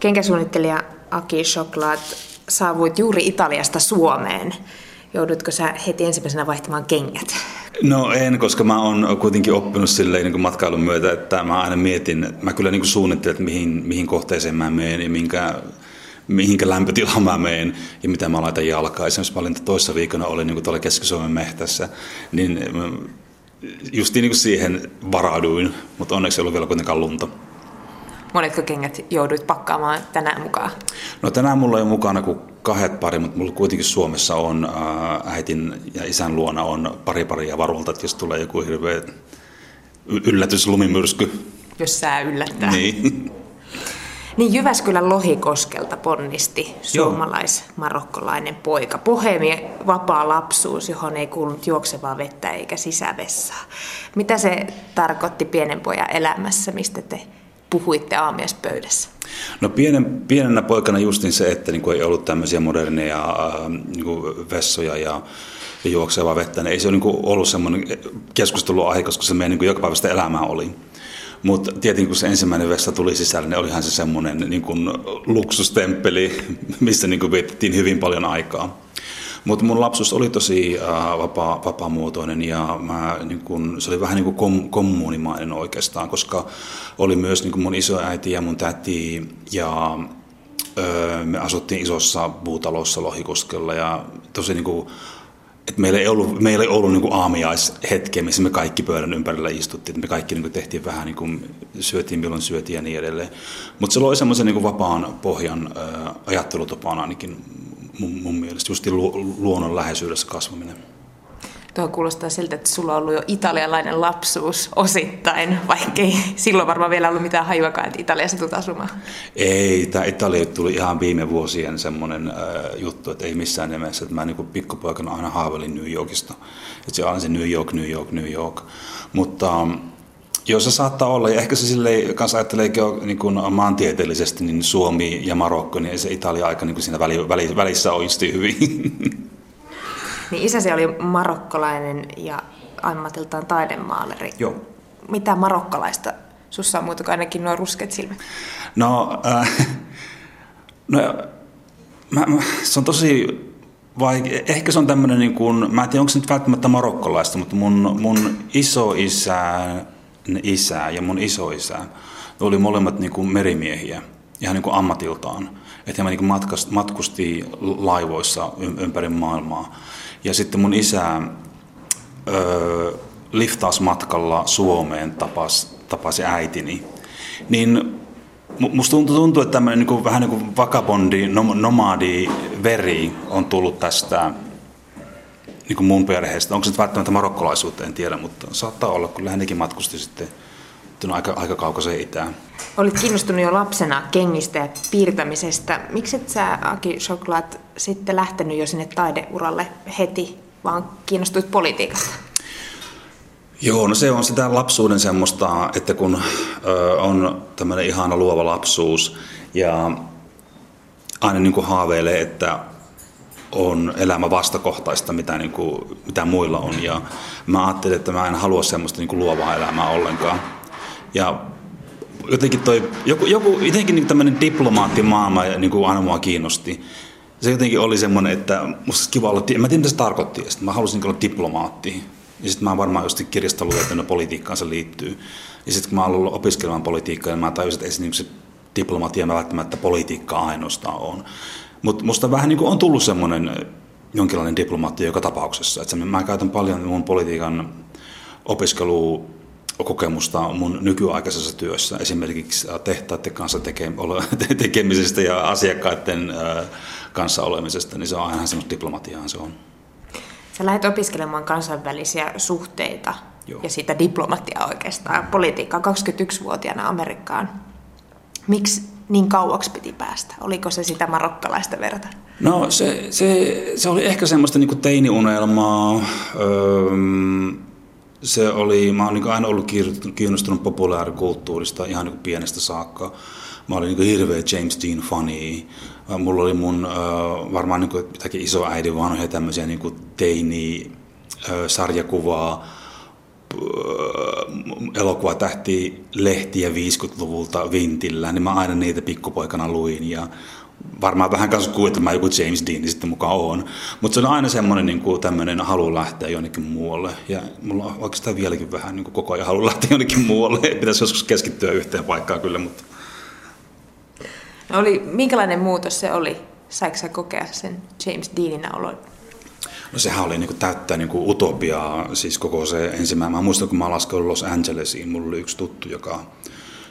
Kenkäsuunnittelija Aki Shoklaat, saavuit juuri Italiasta Suomeen. Joudutko sä heti ensimmäisenä vaihtamaan kengät? No en, koska mä oon kuitenkin oppinut silleen niin matkailun myötä, että mä aina mietin, että mä kyllä niin suunnittelen, että mihin, mihin kohteeseen mä menen ja minkä, mihinkä lämpötilaan mä menen ja mitä mä laitan jalkaa. Esimerkiksi mä olin toissa viikona olin niin tuolla Keski-Suomen mehtässä, niin justiin niin siihen varauduin, mutta onneksi ei ollut vielä kuitenkaan lunta. Monetko kengät jouduit pakkaamaan tänään mukaan? No tänään mulla ei ole mukana kuin kahdet pari, mutta mulla kuitenkin Suomessa on äh, äitin ja isän luona on pari paria varulta, että jos tulee joku hirveä yllätys lumimyrsky. Jos sää yllättää. Niin. Niin Jyväskylän Lohikoskelta ponnisti suomalais-marokkolainen poika. Pohemi vapaa lapsuus, johon ei kuulunut juoksevaa vettä eikä sisävessaa. Mitä se tarkoitti pienen pojan elämässä, mistä te puhuitte aamiaispöydässä? No pienen, pienenä poikana justin se, että niin kuin ei ollut tämmöisiä moderneja niin kuin vessoja ja, ja juoksevaa vettä, niin ei se ole niin ollut semmoinen keskusteluaihe, koska se meidän niin jokapäiväistä elämää oli. Mutta tietenkin kun se ensimmäinen vessa tuli sisälle, niin olihan se semmoinen niin kuin luksustemppeli, missä niin kuin vietettiin hyvin paljon aikaa. Mutta mun lapsuus oli tosi äh, vapaa, vapaamuotoinen ja mä, niin kun, se oli vähän niin kuin kom, kommuunimainen oikeastaan, koska oli myös niin mun isoäiti ja mun täti ja öö, me asuttiin isossa puutalossa Lohikoskella ja tosi niin kuin, että meillä ei ollut, meillä ei ollut niin aamiaishetkeä, missä me kaikki pöydän ympärillä istuttiin. Että me kaikki niin kuin tehtiin vähän, niin kuin, syötiin milloin syötiin ja niin edelleen. Mutta se loi semmoisen niin vapaan pohjan ää, ajattelutapaan ainakin mun, mun mielestä, just luonnon läheisyydessä kasvaminen. Tuo kuulostaa siltä, että sulla on ollut jo italialainen lapsuus osittain, vaikkei silloin varmaan vielä ollut mitään hajuakaan, että Italiassa tulet asumaan. Ei, tämä Italia tuli ihan viime vuosien semmoinen äh, juttu, että ei missään nimessä. Että mä niin pikkupoikana aina haavelin New Yorkista. Että se on se New York, New York, New York. Mutta ähm, Joo, se saattaa olla. Ja ehkä se silleen, kanssa ajattelee niin kuin maantieteellisesti, niin Suomi ja Marokko, niin se Italia aika niin kuin siinä väli, väli, välissä oisti hyvin. Niin isäsi oli marokkolainen ja ammatiltaan taidemaaleri. Joo. Mitä marokkalaista sussa on muuta kuin ainakin nuo rusket silmät? No, äh, no mä, mä, se on tosi vaikea. Ehkä se on tämmöinen, niin kuin, mä en tiedä onko se nyt välttämättä marokkolaista, mutta mun, mun isoisä isä ja mun isoisä, ne oli molemmat niin kuin merimiehiä, ihan niin kuin ammatiltaan. Että he niin matkusti laivoissa ympäri maailmaa. Ja sitten mun isä öö, liftausmatkalla Suomeen tapasi, tapasi äitini. Niin musta tuntuu, tuntuu että tämmöinen niin vähän niin kuin vakabondi, nomadi veri on tullut tästä niin kuin mun perheestä. Onko se nyt välttämättä marokkolaisuutta, en tiedä, mutta saattaa olla, kun lähennekin matkusti sitten aika, aika kaukaisen itään. Olit kiinnostunut jo lapsena kengistä ja piirtämisestä. Miksi et sä, Aki Shoklat, sitten lähtenyt jo sinne taideuralle heti, vaan kiinnostuit politiikasta? Joo, no se on sitä lapsuuden semmoista, että kun ö, on tämmöinen ihana luova lapsuus ja aina niin kuin haaveilee, että on elämä vastakohtaista, mitä, niin kuin, mitä muilla on. Ja mä ajattelin, että mä en halua semmoista niin kuin luovaa elämää ollenkaan. Ja jotenkin toi, joku, joku jotenkin niin tämmöinen diplomaattimaailma niin kuin aina mua kiinnosti. Se jotenkin oli semmoinen, että musta olisi kiva olla, en mä tiedä mitä se tarkoitti, sitten mä halusin olla diplomaatti. Ja sitten mä varmaan just kirjasta luettu, politiikkaan se liittyy. Ja sitten kun mä aloin opiskelemaan politiikkaa, niin mä tajusin, että ei se, niin se diplomatia välttämättä politiikkaa ainoastaan on. Mutta musta vähän niin kuin on tullut semmoinen jonkinlainen diplomaatti joka tapauksessa. Että mä käytän paljon mun politiikan opiskelukokemusta mun nykyaikaisessa työssä, esimerkiksi tehtaiden kanssa tekemisestä ja asiakkaiden kanssa olemisesta, niin se on aina semmoista diplomatiaa se on. Sä lähdet opiskelemaan kansainvälisiä suhteita Joo. ja sitä diplomatiaa oikeastaan, politiikkaa 21-vuotiaana Amerikkaan. Miksi niin kauaksi piti päästä? Oliko se sitä marokkalaista verta? No se, se, se oli ehkä semmoista niin teiniunelmaa. Öö, se oli, mä oon niin aina ollut kiinnostunut populaarikulttuurista ihan niin pienestä saakka. Mä olin niin hirveä James Dean funny. Mulla oli mun äh, varmaan niin jotakin iso äidin vanhoja tämmöisiä niin teini-sarjakuvaa elokuva tähti lehtiä 50-luvulta vintillä, niin mä aina niitä pikkupoikana luin ja varmaan vähän kanssa mä joku James Dean sitten mukaan on. Mutta se on aina semmoinen niin kuin tämmöinen halu lähteä jonnekin muualle. Ja mulla on oikeastaan vieläkin vähän niin kuin koko ajan halu lähteä jonnekin muualle. Pitäisi joskus keskittyä yhteen paikkaan kyllä, mutta... No oli, minkälainen muutos se oli? Saiko kokea sen James Deanin olon? No sehän oli niin kuin täyttää niin kuin utopiaa, siis koko se ensimmäinen. Mä muistan, kun mä laskeudun Los Angelesiin, mulla oli yksi tuttu, joka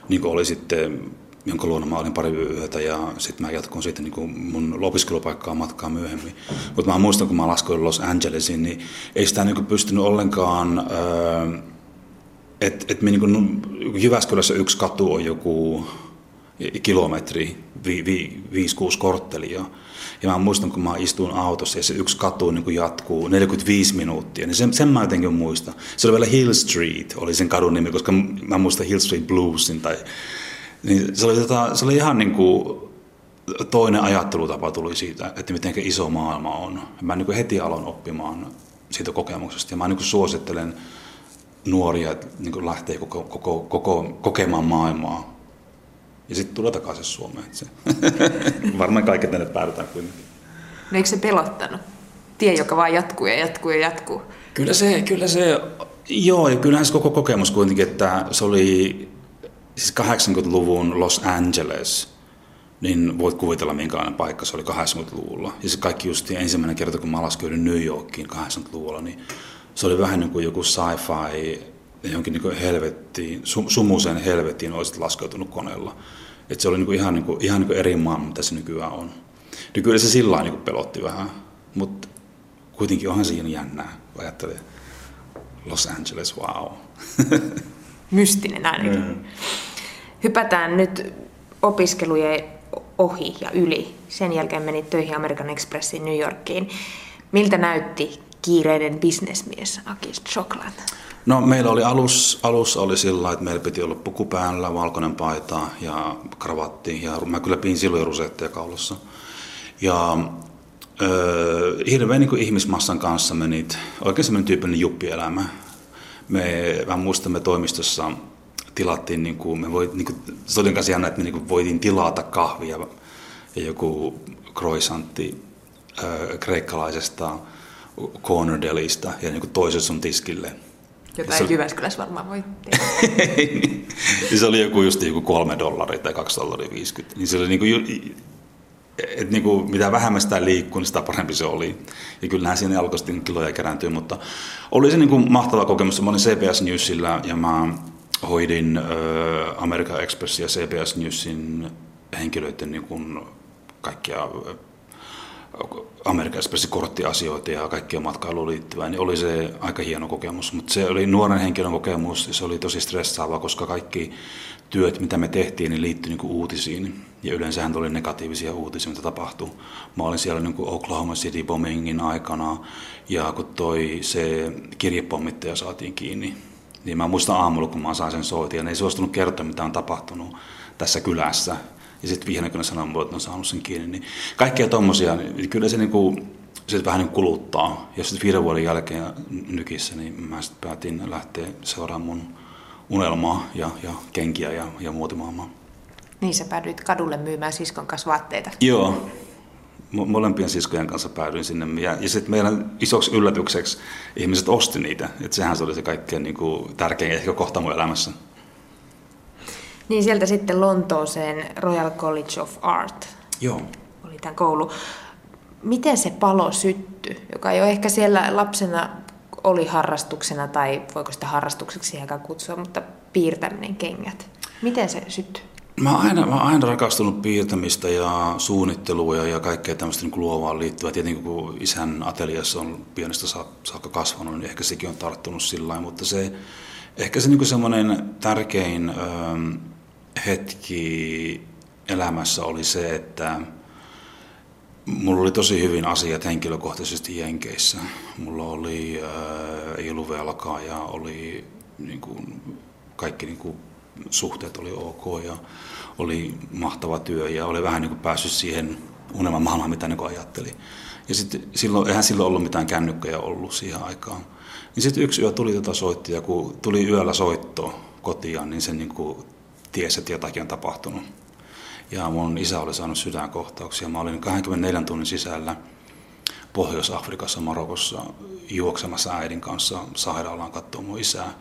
niin kuin oli sitten jonka luona mä olin pari yötä ja sitten mä jatkoin sitten niin kuin mun opiskelupaikkaa matkaa myöhemmin. Mutta mä muistan, kun mä laskuin Los Angelesiin, niin ei sitä niin kuin pystynyt ollenkaan, öö, että et me niin kuin, Jyväskylässä yksi katu on joku kilometri, vi, vi, 5-6 korttelia. Ja mä muistan, kun mä istuin autossa ja se yksi katu niin jatkuu 45 minuuttia, niin sen, sen mä jotenkin muistan. Se oli vielä Hill Street, oli sen kadun nimi, koska mä muistan Hill Street Bluesin tai niin se, oli, tota, se oli ihan niin kuin toinen ajattelutapa tuli siitä, että miten iso maailma on. Mä niin kuin heti aloin oppimaan siitä kokemuksesta ja mä niin kuin suosittelen nuoria, niin kuin lähtee koko, koko, koko, kokemaan maailmaa ja sitten tulla takaisin Suomeen. Se. Varmaan kaikki tänne päädytään kuitenkin. No eikö se pelottanut? Tie, joka vaan jatkuu ja jatkuu ja jatkuu. Kyllä se, kyllä se, joo, ja kyllähän se koko kokemus kuitenkin, että se oli siis 80-luvun Los Angeles, niin voit kuvitella minkälainen paikka se oli 80-luvulla. Ja se kaikki just ensimmäinen kerta, kun mä laskeudun New Yorkiin 80-luvulla, niin se oli vähän niin kuin joku sci-fi, jonkin niin helvettiin, sumuiseen helvettiin olisit laskeutunut koneella. Et se oli niin kuin ihan, niin kuin, ihan niin kuin eri maa, mitä se nykyään on. Niin kyllä se sillä niin pelotti vähän, mutta kuitenkin onhan siinä jännää, kun ajattelee Los Angeles, wow. Mystinen ainakin. Mm. Hypätään nyt opiskelujen ohi ja yli. Sen jälkeen menit töihin American Expressiin New Yorkiin. Miltä näytti kiireinen bisnesmies Akis Choklat? No meillä oli alus, alus oli sillä että meillä piti olla puku päällä, valkoinen paita ja kravatti. Ja mä kyllä pin silloin rusetteja kaulassa. Ja öö, hirveän niin ihmismassan kanssa menit, oikein semmoinen tyyppinen juppielämä. Me, mä muistan, me toimistossa tilattiin, niin kuin, me voit, niin kuin, se oli kanssa jännä, että me niin kuin voitiin tilata kahvia ja joku croissantti äh, kreikkalaisesta corner delista ja niin toisen sun tiskille. Jota ei Jyväskylässä varmaan voi tehdä. se oli joku just joku kolme dollaria tai kaksi dollaria 50. Niin se oli niin kuin, et niin kuin, mitä vähemmän sitä liikkuu, niin sitä parempi se oli. Ja kyllähän siinä alkoi sitten kiloja kerääntyä, mutta oli se niin kuin mahtava kokemus. Mä olin CBS Newsillä ja mä hoidin American Express ja CBS Newsin henkilöiden niin kuin kaikkia Amerikan korttiasioita ja kaikkia matkailuun liittyvää, niin oli se aika hieno kokemus. Mutta se oli nuoren henkilön kokemus ja se oli tosi stressaava, koska kaikki työt, mitä me tehtiin, niin liittyi niin uutisiin. Ja yleensähän tuli negatiivisia uutisia, mitä tapahtui. Mä olin siellä niin Oklahoma City bombingin aikana ja kun toi se kirjepommittaja saatiin kiinni, niin mä muistan aamulla, kun mä sain sen soitin ja ne ei suostunut kertoa, mitä on tapahtunut tässä kylässä. Ja sitten ne sanoo että on saanut sen kiinni, niin kaikkea tommosia, niin kyllä se, niin kuin, se vähän niin kuluttaa. Ja sitten viiden vuoden jälkeen nykissä, niin mä sitten päätin lähteä seuraamaan mun unelmaa ja, ja kenkiä ja, ja muotimaailmaa. Niin sä päädyit kadulle myymään siskon kanssa vaatteita. Joo, molempien siskojen kanssa päädyin sinne. Ja, ja sitten meidän isoksi yllätykseksi ihmiset osti niitä. Että sehän se oli se kaikkein niin kuin, tärkein ehkä kohta mun elämässä. Niin sieltä sitten Lontooseen Royal College of Art. Joo. Oli tämä koulu. Miten se palo syttyi, joka jo ehkä siellä lapsena oli harrastuksena, tai voiko sitä harrastukseksi ehkä kutsua, mutta piirtäminen kengät. Miten se syttyi? Mä oon aina, mä oon aina rakastunut piirtämistä ja suunnittelua ja, ja kaikkea tämmöistä niin luovaan liittyvää. Tietenkin kun isän ateliassa on pienestä saakka kasvanut, niin ehkä sekin on tarttunut sillä lailla, mutta se, ehkä se niin semmoinen tärkein ö, hetki elämässä oli se, että mulla oli tosi hyvin asiat henkilökohtaisesti Jenkeissä. Mulla oli, ö, ei ollut velkaa ja oli niin kuin, kaikki niin kuin, suhteet oli ok ja oli mahtava työ ja oli vähän niin kuin päässyt siihen unelmamaailmaa, mitä niin ajatteli. Ja sitten silloin, eihän silloin ollut mitään kännykköjä ollut siihen aikaan. Niin sitten yksi yö tuli tota soitti ja kun tuli yöllä soitto kotiin, niin se niin kuin tiesi, että jotakin on tapahtunut. Ja mun isä oli saanut sydänkohtauksia. Mä olin 24 tunnin sisällä Pohjois-Afrikassa, Marokossa juoksemassa äidin kanssa sairaalaan katsoa mun isää.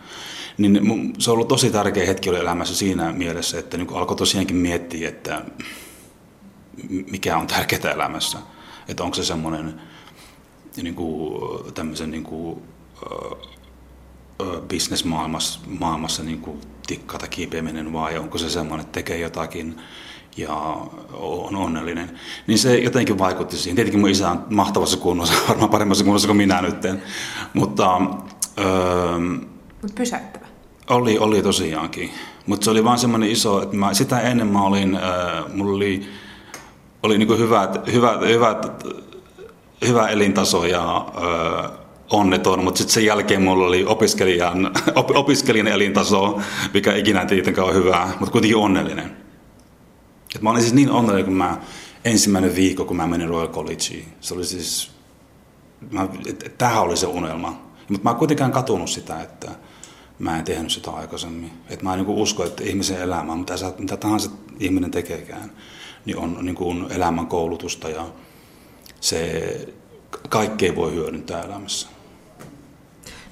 Niin se on ollut tosi tärkeä hetki oli elämässä siinä mielessä, että niin alkoi tosiaankin miettiä, että mikä on tärkeää elämässä. Että onko se semmoinen niin kuin, tämmöisen niin kuin, bisnesmaailmassa maailmassa niin kuin tikkata kiipeäminen vai onko se semmoinen, että tekee jotakin ja on onnellinen. Niin se jotenkin vaikutti siihen. Tietenkin mun isä on mahtavassa kunnossa, varmaan paremmassa kunnossa kuin minä nyt. Mutta... Öö, Mut pysäyttävä. Oli, oli tosiaankin. Mutta se oli vaan semmoinen iso, että mä, sitä ennen mä olin, äh, mulla oli, oli niinku hyvät, hyvät, hyvät, hyvä elintaso ja äh, onneton, mutta sitten sen jälkeen mulla oli opiskelijan, op, opiskelijan elintaso, mikä ikinä tietenkään on hyvää, mutta kuitenkin onnellinen. Et mä olin siis niin onnellinen, kun mä ensimmäinen viikko, kun mä menin Royal Collegeen. Se oli siis, tämähän oli se unelma. Mutta mä en kuitenkaan katunut sitä, että mä en tehnyt sitä aikaisemmin. Et mä en niin usko, että ihmisen elämä, mitä, mitä tahansa ihminen tekeekään, niin on niin kuin elämän koulutusta ja se kaikkea voi hyödyntää elämässä.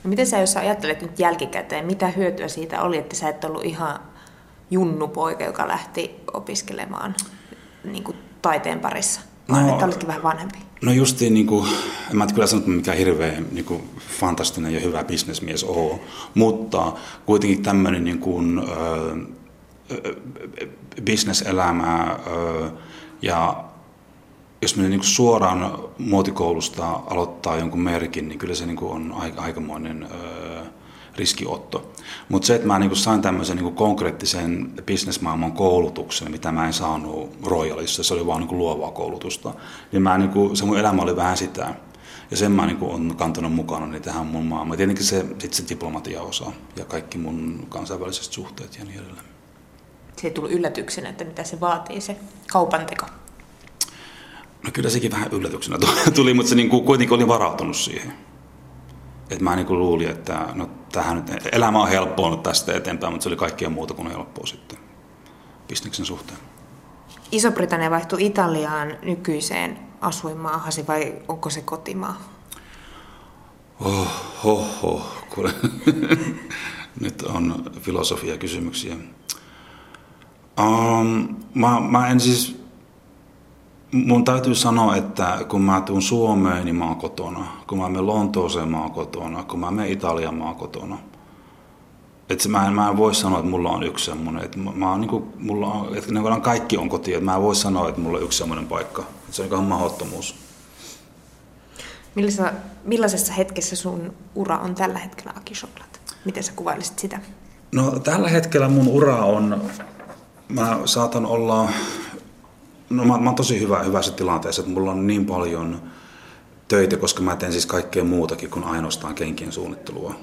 No miten sä, jos sä ajattelet nyt jälkikäteen, mitä hyötyä siitä oli, että sä et ollut ihan junnupoika, joka lähti opiskelemaan niin kuin taiteen parissa? Vaan no, että olitkin vähän vanhempi. No justiin, niin kuin, en mä kyllä sano, että mikä hirveän niin kuin, fantastinen ja hyvä bisnesmies on, mutta kuitenkin tämmöinen niin kuin, ö, bisneselämä ö, ja jos me niin suoraan muotikoulusta aloittaa jonkun merkin, niin kyllä se niin on aika, aikamoinen riskiotto. Mutta se, että mä niin sain tämmöisen niin konkreettisen bisnesmaailman koulutuksen, mitä mä en saanut Royalissa, se oli vaan niin luovaa koulutusta, niin, mä, niin se mun elämä oli vähän sitä. Ja sen mä niin olen kantanut mukana niin tähän mun maailmaan. Tietenkin se, sit se diplomatia-osa ja kaikki mun kansainväliset suhteet ja niin edelleen. Se ei tullut yllätyksenä, että mitä se vaatii, se kaupanteko? No kyllä sekin vähän yllätyksenä tuli, mutta se niin kuin kuitenkin oli varautunut siihen. Et mä niin kuin luulin, että no, tähän nyt, elämä on helppoa nyt tästä eteenpäin, mutta se oli kaikkea muuta kuin helppoa sitten bisneksen suhteen. Iso-Britannia vaihtui Italiaan nykyiseen asuinmaahasi vai onko se kotimaa? Oh, oh, oh. Kuule. Nyt on filosofia kysymyksiä. Um, mä, mä en siis mun täytyy sanoa, että kun mä tuun Suomeen, niin mä oon kotona. Kun mä menen Lontooseen, mä oon kotona. Kun mä menen Italiaan, mä oon kotona. Et mä, en, mä en voi sanoa, että mulla on yksi semmoinen. Että mä oon, niin kuin, mulla on, että niin kaikki on koti. Että mä en voi sanoa, että mulla on yksi semmoinen paikka. Että se on ihan mahdottomuus. Millaisessa, millaisessa hetkessä sun ura on tällä hetkellä, Aki Shoklat? Miten sä kuvailisit sitä? No tällä hetkellä mun ura on, mä saatan olla No mä, mä oon tosi hyvä, hyvässä tilanteessa, että mulla on niin paljon töitä, koska mä teen siis kaikkea muutakin kuin ainoastaan kenkien suunnittelua.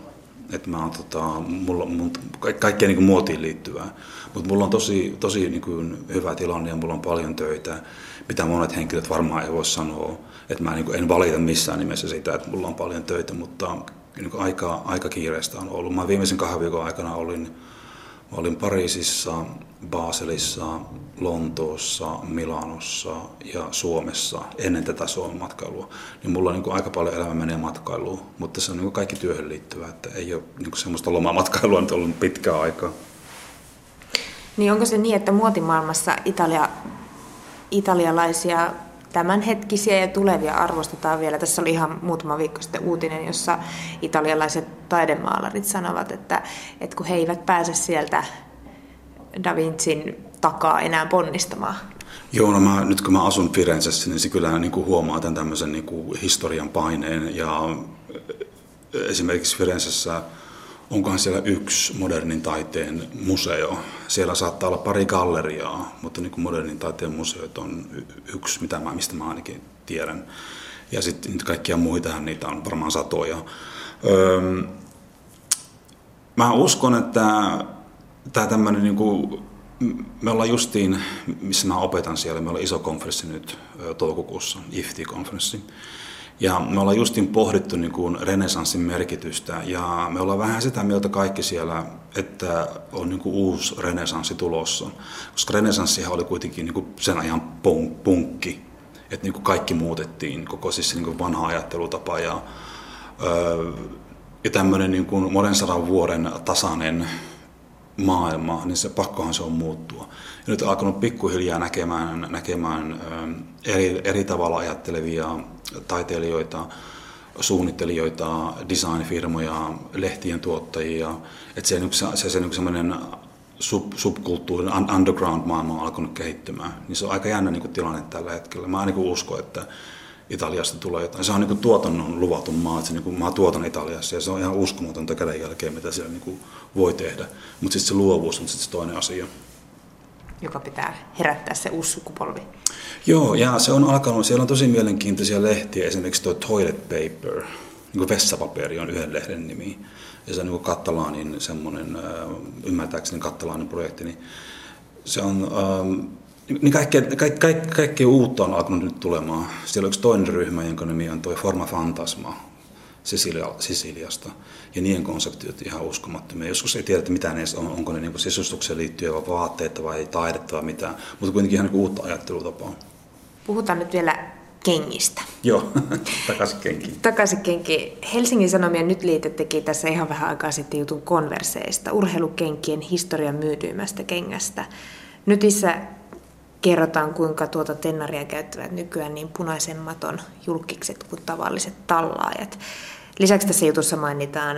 Että mä oon tota, mulla, mun, kaikkea niin muotiin liittyvää. Mutta mulla on tosi, tosi niin kuin hyvä tilanne ja mulla on paljon töitä, mitä monet henkilöt varmaan ei voi sanoa. Että mä niin kuin en valita missään nimessä sitä, että mulla on paljon töitä, mutta niin kuin aika, aika kiireistä on ollut. Mä viimeisen kahden viikon aikana olin Mä olin Pariisissa, Baselissa, Lontoossa, Milanossa ja Suomessa ennen tätä Suomen matkailua. Niin mulla niin kuin aika paljon elämä menee matkailuun, mutta se on niin kuin kaikki työhön liittyvää, että ei ole niin kuin semmoista lomamatkailua nyt ollut pitkää aikaa. Niin onko se niin, että muotimaailmassa Italia, italialaisia tämänhetkisiä ja tulevia arvostetaan vielä. Tässä oli ihan muutama viikko sitten uutinen, jossa italialaiset taidemaalarit sanovat, että, että kun he eivät pääse sieltä Da Vincin takaa enää ponnistamaan. Joo, no mä, nyt kun mä asun Firenzessä, niin se kyllä niin kuin huomaa tämän tämmöisen niin kuin historian paineen. Ja esimerkiksi Firenzessä onkohan siellä yksi modernin taiteen museo. Siellä saattaa olla pari galleriaa, mutta niin kuin modernin taiteen museot on yksi, mitä mä, mistä mä ainakin tiedän. Ja sitten kaikkia muita, niitä on varmaan satoja. Öö, mä uskon, että tämä tämmöinen niin kuin me ollaan justiin, missä mä opetan siellä, me ollaan iso konferenssi nyt toukokuussa, IFTI-konferenssi. Ja me ollaan justin pohdittu niin kuin renesanssin merkitystä ja me ollaan vähän sitä mieltä kaikki siellä, että on niin kuin uusi renesanssi tulossa. Koska renesanssihan oli kuitenkin niin kuin sen ajan punkki, että niin kuin kaikki muutettiin, koko siis niin kuin vanha ajattelutapa ja, ja tämmöinen niin kuin monen sadan vuoden tasainen maailma, niin se pakkohan se on muuttua. Ja nyt alkanut pikkuhiljaa näkemään, näkemään eri, eri tavalla ajattelevia taiteilijoita, suunnittelijoita, designfirmoja, lehtien tuottajia. Että se, se, se, se niin semmoinen sub, subkulttuurin underground-maailma on alkanut kehittymään. Niin se on aika jännä niin kuin tilanne tällä hetkellä. Mä niin uskon, että Italiasta tulee jotain. Se on niin tuotannon luvatun maa, että se niin kuin, mä tuotan Italiassa ja se on ihan uskomatonta käden jälkeen, mitä siellä niin kuin voi tehdä. Mutta sitten se luovuus on sitten se toinen asia. Joka pitää herättää se uusi sukupolvi. Joo, ja se on alkanut, siellä on tosi mielenkiintoisia lehtiä, esimerkiksi tuo Toilet Paper, niin kuin vessapaperi on yhden lehden nimi. Ja se on niin katalaanin semmoinen, ymmärtääkseni katalaanin projekti, niin se on, ähm, niin kaikkea, kaikkea, kaikkea, kaikkea uutta on alkanut nyt tulemaan. Siellä on yksi toinen ryhmä, jonka nimi on tuo Forma Fantasma Sisilia, Sisiliasta. Ja niiden konseptit ovat ihan uskomattomia. Joskus ei tiedä, mitä ne on, onko ne niin sisustukseen liittyviä vaatteita vai taidetta vai mitään, mutta kuitenkin ihan niin uutta ajattelutapaa. Puhutaan nyt vielä kengistä. Joo, takaisin kenkiin. Takaisin kenkiin. Helsingin Sanomien nyt liite teki tässä ihan vähän aikaa sitten jutun konverseista, urheilukenkien historian myytyimmästä kengästä. Nytissä kerrotaan, kuinka tuota tennaria käyttävät nykyään niin punaisen maton julkikset kuin tavalliset tallaajat. Lisäksi tässä jutussa mainitaan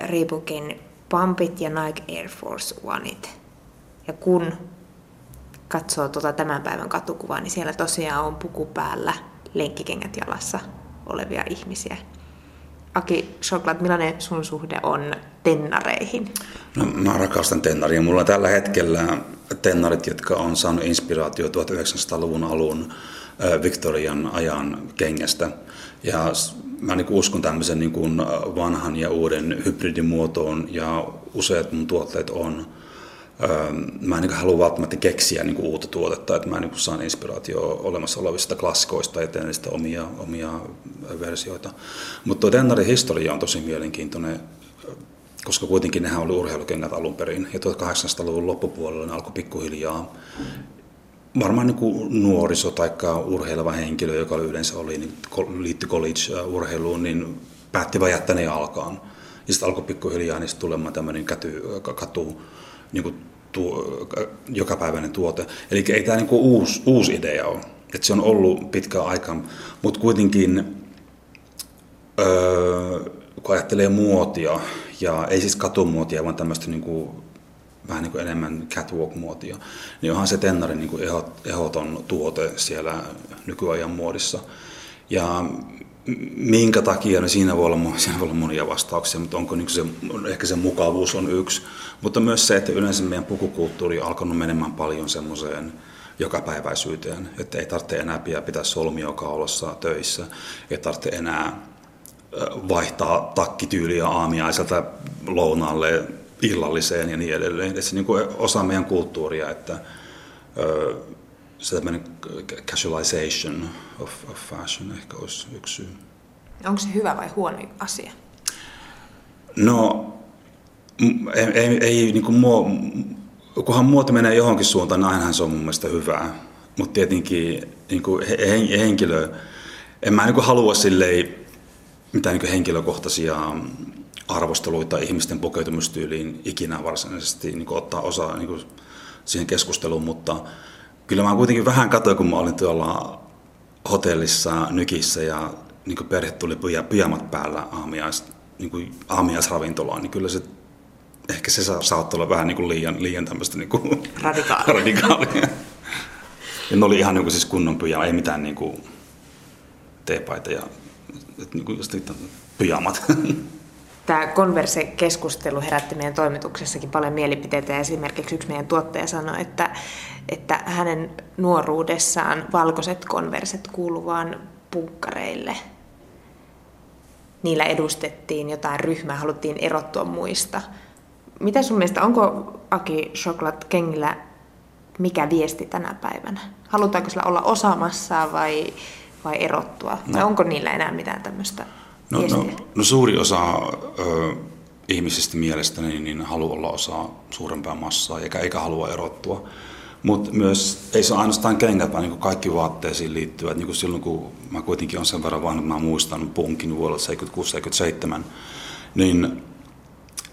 Reebokin Pumpit ja Nike Air Force Oneit. Ja kun katsoo tuota tämän päivän katukuvaa, niin siellä tosiaan on puku päällä, lenkkikengät jalassa olevia ihmisiä. Aki Shoklat, millainen sun suhde on tennareihin? No, mä rakastan tennaria. Mulla tällä hetkellä tennarit, jotka on saanut inspiraatio 1900-luvun alun Victorian ajan kengästä. Ja mä niin uskon tämmöisen niin kuin vanhan ja uuden hybridimuotoon ja useat mun tuotteet on mä en niin halua välttämättä keksiä niin kuin uutta tuotetta, että mä niin saan inspiraatio olemassa olevista klassikoista ja teen omia, omia versioita. Mutta tuo Dennarin historia on tosi mielenkiintoinen, koska kuitenkin nehän oli urheilukengät alun perin. Ja 1800-luvun loppupuolella ne alkoi pikkuhiljaa varmaan niin nuoriso tai urheileva henkilö, joka yleensä oli, niin liittyi college-urheiluun, niin päätti vain jättää ne alkaan. Ja sitten alkoi pikkuhiljaa niistä tulemaan tämmöinen katu, katu niin kuin tuo, jokapäiväinen tuote. Eli ei tämä niin uusi, uusi idea ole. että se on ollut pitkään aikaa, mutta kuitenkin öö, kun ajattelee muotia, ja ei siis katumuotia, vaan tämmöistä niin kuin, vähän niin kuin enemmän catwalk-muotia, niin onhan se Tennarin niin kuin ehdoton tuote siellä nykyajan muodissa. Ja minkä takia, niin siinä voi, olla, siinä voi olla monia vastauksia, mutta onko niin se, ehkä se mukavuus on yksi. Mutta myös se, että yleensä meidän pukukulttuuri on alkanut menemään paljon semmoiseen jokapäiväisyyteen, että ei tarvitse enää pitää solmia kaulassa töissä, ei tarvitse enää vaihtaa takkityyliä aamiaiselta lounaalle illalliseen ja niin edelleen. Että se niin kuin osa meidän kulttuuria, että se tämmöinen casualization of, of fashion ehkä olisi yksi syy. Onko se hyvä vai huono asia? No, ei, ei, ei niin kuin muo, kunhan muoti menee johonkin suuntaan, niin ainahan se on mun mielestä hyvää. Mutta tietenkin niin kuin henkilö, en mä niin kuin halua silleen mitään niin henkilökohtaisia arvosteluita ihmisten pukeutumistyyliin ikinä varsinaisesti niin ottaa osaa niin siihen keskusteluun, mutta kyllä mä kuitenkin vähän katsoin, kun mä olin tuolla hotellissa Nykissä ja niin perhe tuli pyjamat päällä aamiais, niin aamiaisravintolaan, niin kyllä se ehkä se saattoi olla vähän niin kuin liian, liian tämmöistä niin kuin radikaalia. radikaalia. Ja ne oli ihan niin kuin siis kunnon pyjama, ei mitään niin kuin teepaita ja niin kuin just pyjamat. Tämä konverse-keskustelu herätti meidän toimituksessakin paljon mielipiteitä esimerkiksi yksi meidän tuottaja sanoi, että, että hänen nuoruudessaan valkoiset konverset kuuluvaan punkkareille. Niillä edustettiin jotain ryhmää, haluttiin erottua muista. Mitä sun mielestä, onko Aki Shoklat kengillä mikä viesti tänä päivänä? Halutaanko sillä olla osaamassa vai, vai erottua? No. Vai onko niillä enää mitään tämmöistä no, no, no suuri osa ö, ihmisistä mielestäni niin haluaa olla osa suurempaa massaa eikä, eikä halua erottua. Mutta myös ei se ole ainoastaan kengät, vaan niin kaikki vaatteisiin liittyvät. Niin kuin silloin kun mä kuitenkin on sen verran vanha, että mä muistan punkin vuodelta 76-77, niin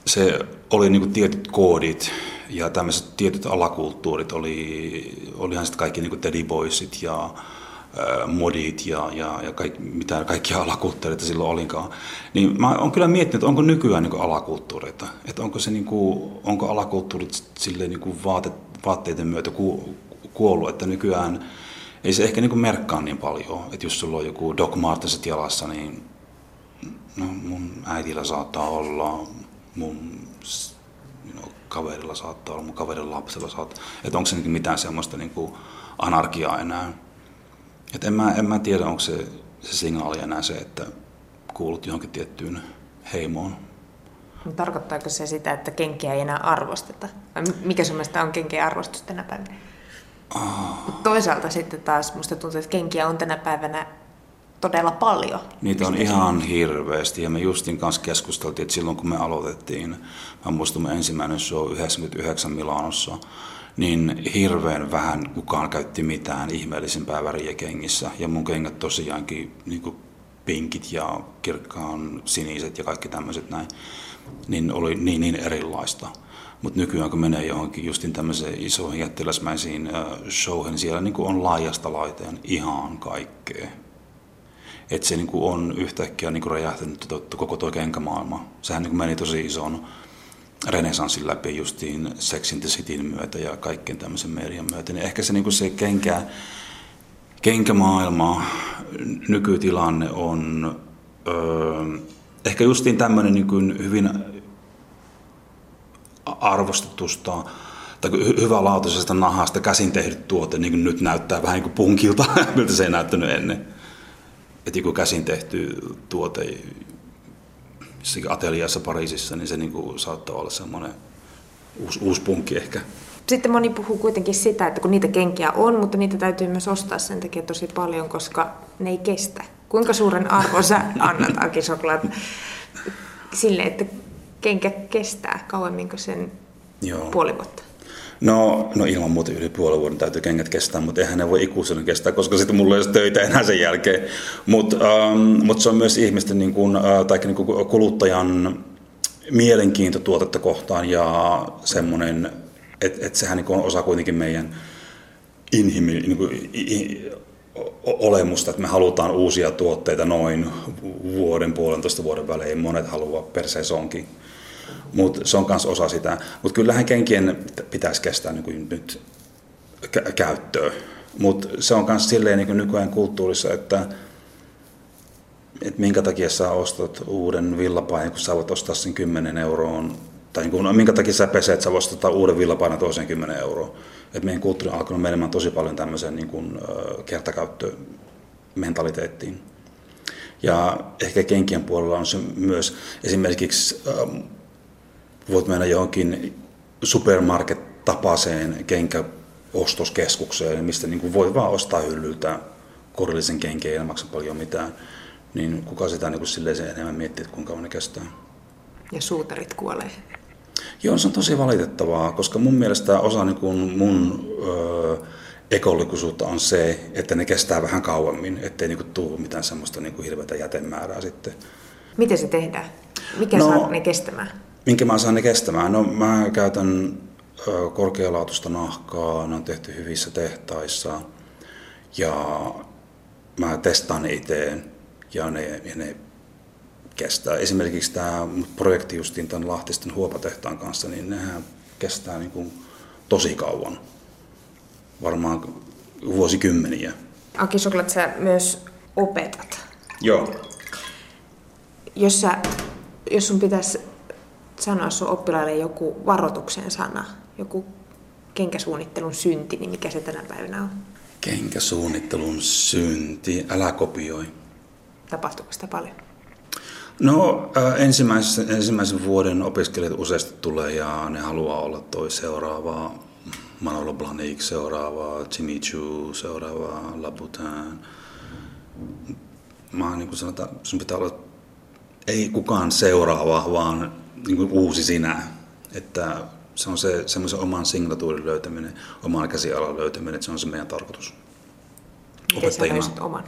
se oli niin kuin tietyt koodit ja tämmöiset tietyt alakulttuurit oli, olihan sitten kaikki niin kuin Teddy Boysit ja modit ja, ja, ja kaikki, mitä kaikkia alakulttuureita silloin olinkaan. Niin mä oon kyllä miettinyt, että onko nykyään niin alakulttuureita. Että onko, se niin kuin, onko alakulttuurit silleen niin kuin vaate, vaatteiden myötä ku, kuollut, että nykyään ei se ehkä niin kuin merkkaa niin paljon. Että jos sulla on joku Doc Martensit jalassa, niin no, mun äitillä saattaa olla, mun you know, kaverilla saattaa olla, mun kaverin lapsella saattaa Että onko se niin mitään semmoista niin kuin anarkiaa enää. Että en mä, en mä tiedä, onko se, se signaali enää se, että kuulut johonkin tiettyyn heimoon. Tarkoittaako se sitä, että kenkiä ei enää arvosteta? Vai mikä sun mielestä on kenkien arvostus tänä päivänä? Oh. toisaalta sitten taas musta tuntuu, että kenkiä on tänä päivänä todella paljon. Niitä on ihan hirveästi ja me Justin kanssa keskusteltiin, että silloin kun me aloitettiin, mä muistan ensimmäinen show 99 Milanossa, niin hirveän vähän kukaan käytti mitään ihmeellisimpää väriä kengissä. Ja mun kengät tosiaankin niin kuin pinkit ja kirkkaan siniset ja kaikki tämmöiset näin, niin oli niin, niin erilaista. Mutta nykyään kun menee johonkin justin tämmöiseen isoihin jättiläismäisiin showhin, niin siellä niin on laajasta laiteen ihan kaikkea että se niin on yhtäkkiä niin räjähtänyt koko tuo kenkämaailma. Sehän niin meni tosi ison renesanssin läpi justiin Sex in the Cityn myötä ja kaikkien tämmöisen median myötä. Niin ehkä se, niin se kenkä, kenkämaailma, nykytilanne on öö, ehkä justiin tämmöinen niin kuin hyvin arvostetusta tai hyvälaatuisesta nahasta käsin tehdyt tuote niin kuin nyt näyttää vähän niin kuin punkilta, miltä se ei näyttänyt ennen että joku käsin tehty tuote jossakin ateliassa Pariisissa, niin se niin kuin saattaa olla semmoinen uusi, uusi punkki ehkä. Sitten moni puhuu kuitenkin sitä, että kun niitä kenkiä on, mutta niitä täytyy myös ostaa sen takia tosi paljon, koska ne ei kestä. Kuinka suuren arvon sä annat Aki Soklat sille, että kenkä kestää kauemmin kuin sen Joo. puoli vuotta? No, no ilman muuta yli puolen vuoden täytyy kengät kestää, mutta eihän ne voi ikuisuuden kestää, koska sitten mulla ei ole töitä enää sen jälkeen. Mutta ähm, mut se on myös ihmisten niin kuin, äh, tai niin kuin kuluttajan mielenkiinto tuotetta kohtaan ja semmoinen, että et sehän niin on osa kuitenkin meidän inhimi, niin kuin, i, olemusta, että me halutaan uusia tuotteita noin vuoden, puolentoista vuoden välein. Monet haluaa per mutta se on myös osa sitä. Mutta kyllähän kenkien pitäisi kestää niin kuin nyt kä- käyttöä. Mutta se on myös silleen niin kuin nykyään kulttuurissa, että, että minkä takia sä ostat uuden villapaidan, kun sä voit ostaa sen 10 euroon, tai niin kuin, no, minkä takia sä peset, sä voit ostaa uuden villapaidan toisen 10 euroa. Et meidän kulttuuri on alkanut menemään tosi paljon tämmöiseen niin kuin, kertakäyttömentaliteettiin. Ja ehkä kenkien puolella on se myös esimerkiksi voit mennä johonkin supermarket-tapaiseen kenkäostoskeskukseen, mistä niin kuin voi vaan ostaa hyllyltä korillisen kenkiä ei maksa paljon mitään. Niin kuka sitä niin kuin silleen se enemmän miettii, että kuinka kauan ne kestää. Ja suutarit kuolee. Joo, se on tosi valitettavaa, koska mun mielestä osa niin kuin mun ö, ekologisuutta on se, että ne kestää vähän kauemmin, ettei niin kuin tule mitään semmoista niin kuin hirveätä jätemäärää sitten. Miten se tehdään? Mikä no, saa ne kestämään? Minkä mä saan ne kestämään? No mä käytän korkealaatuista nahkaa, ne on tehty hyvissä tehtaissa ja mä testaan ne itse ja ne, ja ne kestää. Esimerkiksi tämä projekti justiin tämän Lahtisten huopatehtaan kanssa, niin nehän kestää niin kuin tosi kauan, varmaan vuosikymmeniä. Aki Soklat, sä myös opetat. Joo. Jos, sä, jos sun pitäisi sanoa sun oppilaille joku varoituksen sana, joku kenkäsuunnittelun synti, niin mikä se tänä päivänä on? Kenkäsuunnittelun synti, älä kopioi. Tapahtuuko sitä paljon? No äh, ensimmäisen, ensimmäisen vuoden opiskelijat useasti tulee ja ne haluaa olla toi seuraava Manolo Blahnik seuraavaa, Jimmy Choo seuraavaa, Labutin. Mä niin kuin sanotaan, sun pitää olla ei kukaan seuraava, vaan niin kuin uusi sinä. Että se on se semmoisen oman signatuurin löytäminen, oman käsialan löytäminen, että se on se meidän tarkoitus. Miten sä oman?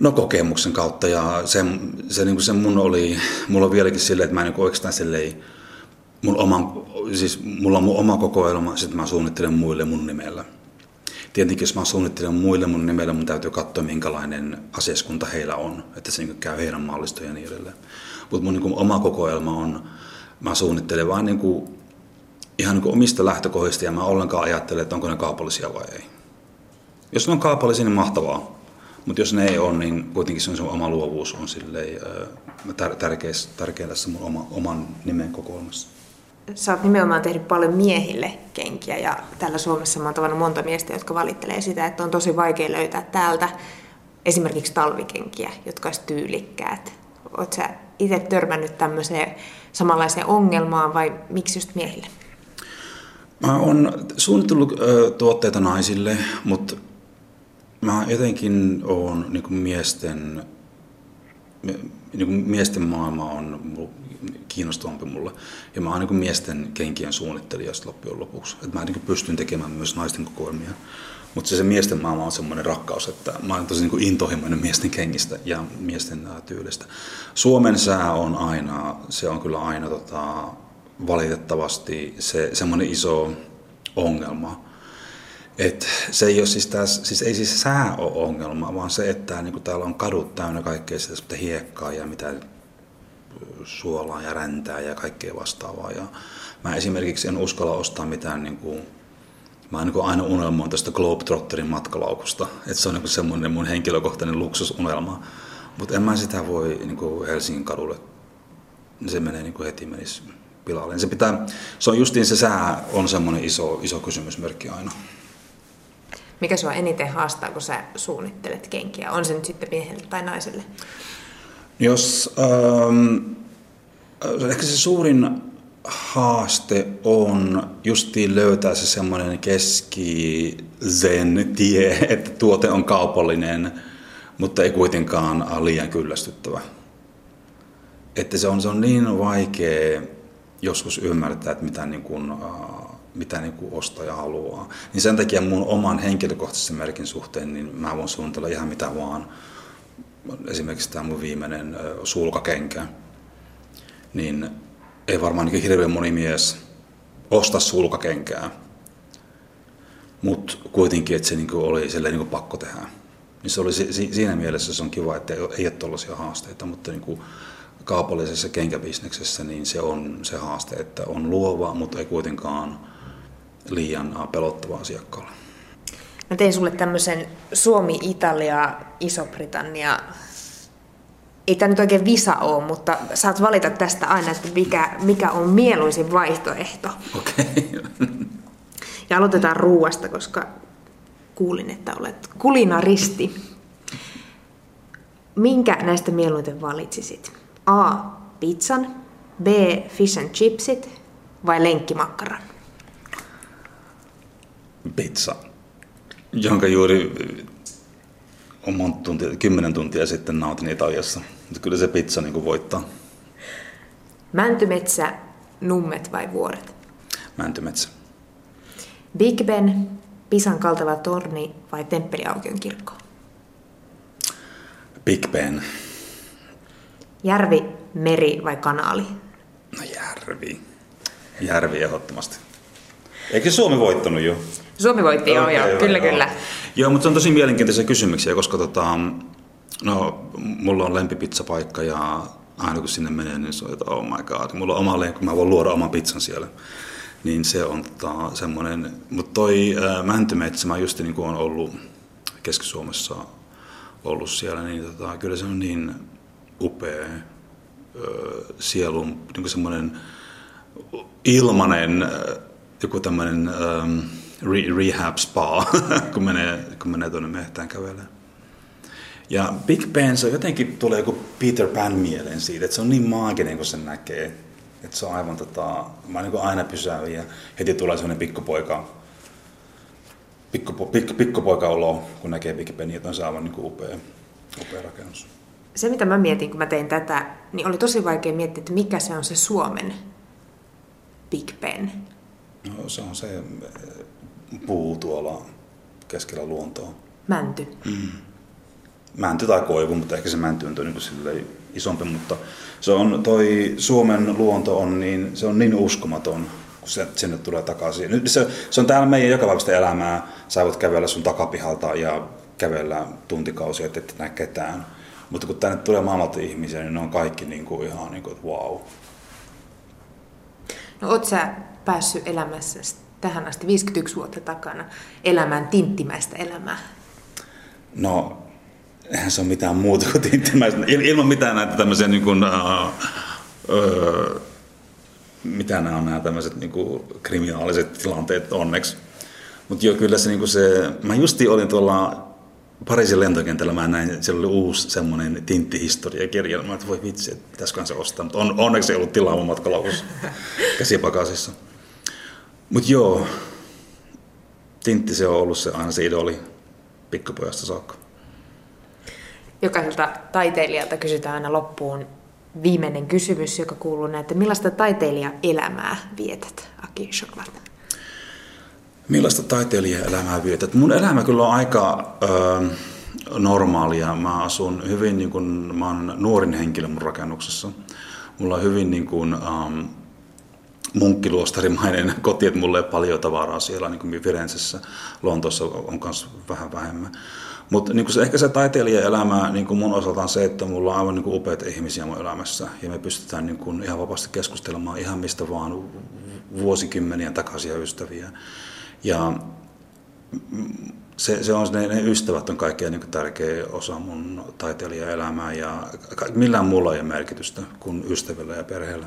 No kokemuksen kautta ja se, se, niin kuin se mun oli, mulla on vieläkin silleen, että mä en niin oikeastaan silleen, mun oma, siis mulla on mun oma kokoelma, sitten mä suunnittelen muille mun nimellä. Tietenkin jos mä suunnittelen muille mun nimellä, mun täytyy katsoa minkälainen asiaskunta heillä on, että se niin käy heidän mallistoja ja niin edelleen. Mutta mun niin kuin, oma kokoelma on, mä suunnittelen vain niin kuin, ihan niin kuin omista lähtökohdista ja mä ollenkaan ajattelen, että onko ne kaupallisia vai ei. Jos ne on kaupallisia, niin mahtavaa. Mutta jos ne ei ole, niin kuitenkin se on se oma luovuus on silleen, tär- tärkeä, tärkeä tässä mun oma, oman nimen kokoelmassa. Sä oot nimenomaan tehnyt paljon miehille kenkiä ja täällä Suomessa mä oon tavannut monta miestä, jotka valittelee sitä, että on tosi vaikea löytää täältä esimerkiksi talvikenkiä, jotka olisi tyylikkäät. Oot sä itse törmännyt tämmöiseen samanlaiseen ongelmaan vai miksi just miehille? Mä oon suunnitellut tuotteita naisille, mutta mä jotenkin oon niin kuin miesten, niin kuin miesten maailma on kiinnostavampi mulle. Ja mä oon niin kuin miesten kenkien suunnittelija loppujen lopuksi. Että mä niin kuin pystyn tekemään myös naisten kokoelmia. Mutta se, se miesten maailma on semmoinen rakkaus, että mä oon tosi niin kuin intohimoinen miesten kengistä ja miesten tyylistä. Suomen sää on aina, se on kyllä aina tota, valitettavasti se semmoinen iso ongelma. Et se ei ole siis, tässä, siis ei siis sää ole ongelma, vaan se, että niin kuin täällä on kadut täynnä kaikkea sitä hiekkaa ja mitä suolaa ja räntää ja kaikkea vastaavaa. Ja mä esimerkiksi en uskalla ostaa mitään, niin kuin, mä niin aina unelmoin tästä Globetrotterin matkalaukusta, että se on niin semmoinen mun henkilökohtainen luksusunelma. Mutta en mä sitä voi niin kuin Helsingin kadulle, se menee niin kuin heti menisi pilalle. Se, pitää, se on justiin se sää on semmoinen iso, iso kysymysmerkki aina. Mikä sua eniten haastaa, kun sä suunnittelet kenkiä? On se nyt sitten miehelle tai naiselle? Jos, ähm, ehkä se suurin haaste on justiin löytää se semmoinen keski-zen tie, että tuote on kaupallinen, mutta ei kuitenkaan liian kyllästyttävä. Että se on, se on niin vaikea joskus ymmärtää, että mitä, niin kuin, mitä niin kuin ostaja haluaa. Niin sen takia mun oman henkilökohtaisen merkin suhteen, niin mä voin suunnitella ihan mitä vaan. Esimerkiksi tämä mun viimeinen sulkakenkä, niin ei varmaan niin hirveän moni mies osta sulkakenkää, mutta kuitenkin, että se niin oli niin kuin pakko tehdä. Niin se oli siinä mielessä se on kiva, että ei ole tuollaisia haasteita, mutta niin kuin kaupallisessa kenkäbisneksessä niin se on se haaste, että on luova, mutta ei kuitenkaan liian pelottava asiakkaalle. Mä tein sulle tämmöisen Suomi, Italia, Iso-Britannia. Ei tämä nyt oikein visa ole, mutta saat valita tästä aina, että mikä, mikä on mieluisin vaihtoehto. Okei. Okay. Ja aloitetaan ruuasta, koska kuulin, että olet kulinaristi. Minkä näistä mieluiten valitsisit? A. Pizzan, B. Fish and chipsit vai lenkkimakkaran? Pizza, jonka juuri on monta tuntia, kymmenen tuntia sitten nautin Italiassa. Mutta kyllä se pizza niin kuin voittaa. Mäntymetsä, nummet vai vuoret? Mäntymetsä. Big Ben, Pisan kaltava torni vai Temppeliaukion kirkko? Big Ben. Järvi, meri vai kanaali? No järvi. Järvi ehdottomasti. Eikö Suomi voittanut jo? Suomi voitti, joo, okay, joo, joo, kyllä, joo. kyllä. Joo, mutta se on tosi mielenkiintoisia kysymyksiä, koska tota, no, mulla on lempipizzapaikka ja aina kun sinne menee, niin se on, että oh my god, mulla on oma lempi, mä voin luoda oman pizzan siellä. Niin se on tota, semmoinen, mutta toi äh, Mäntymetsä, mä just niin kuin on ollut Keski-Suomessa ollut siellä, niin tota, kyllä se on niin upea sielun niin semmoinen ilmanen joku tämmöinen re- rehab spa, kun menee, kun menee tuonne mehtään kävelemään. Ja Big Ben, se jotenkin tulee joku Peter Pan mieleen siitä, että se on niin maaginen, kun sen näkee. että se on aivan tota, mä niin aina pysäyn ja heti tulee sellainen pikkupoika, pikku, pikku, pikkupoika olo, kun näkee Big Benin, että on se aivan niin upea, upea rakennus. Se, mitä mä mietin, kun mä tein tätä, niin oli tosi vaikea miettiä, että mikä se on se Suomen Big Ben. No, se on se puu tuolla keskellä luontoa. Mänty. Mm. Mänty tai koivu, mutta ehkä se mänty on niin isompi, mutta se on, toi Suomen luonto on niin, se on niin uskomaton, kun se sinne tulee takaisin. Nyt se, se on täällä meidän jokapäiväistä elämää. Sä voit kävellä sun takapihalta ja kävellä tuntikausia, että et näe ketään. Mutta kun tänne tulee maailmalta ihmisiä, niin ne on kaikki niin kuin ihan niin kuin, että wow. No oot sä päässyt elämässä tähän asti 51 vuotta takana elämään tinttimäistä elämää? No, eihän se ole mitään muuta kuin tinttimäistä. Ilman mitään näitä tämmöisiä niin kuin, uh, uh, mitä nämä on nämä tämmöiset niin kuin kriminaaliset tilanteet onneksi. Mutta joo, kyllä se, niin kuin se, mä justi olin tuolla Pariisin lentokentällä, mä näin, siellä oli uusi semmoinen tinttihistoriakirja, mä että voi vitsi, että pitäisikö se ostaa, mutta on, onneksi ei ollut tilaa mun matkalaukussa käsipakasissa. Mutta joo, tintti se on ollut se aina se idoli pikkupojasta saakka. Jokaiselta taiteilijalta kysytään aina loppuun viimeinen kysymys, joka kuuluu näin, että millaista taiteilijaelämää vietät, Aki Schoklat? Millaista taiteilijaelämää vietät? Mun elämä kyllä on aika ö, normaalia. Mä asun hyvin, niin kun, mä oon nuorin henkilö mun rakennuksessa. Mulla on hyvin niin kun, um, munkkiluostarimainen koti, että mulla ei paljon tavaraa siellä, niin kuin Firenzessä, Lontoossa on myös vähän vähemmän. Mutta niin se, ehkä se taiteilijaelämä niin kuin mun osalta on se, että mulla on aivan niin kuin upeita ihmisiä mun elämässä ja me pystytään niin kuin ihan vapaasti keskustelemaan ihan mistä vaan vuosikymmenien takaisia ystäviä. Ja se, se on, ne, ne ystävät on kaikkein niin tärkeä osa mun taiteilijaelämää ja millään muulla ei ole merkitystä kuin ystävillä ja perheellä.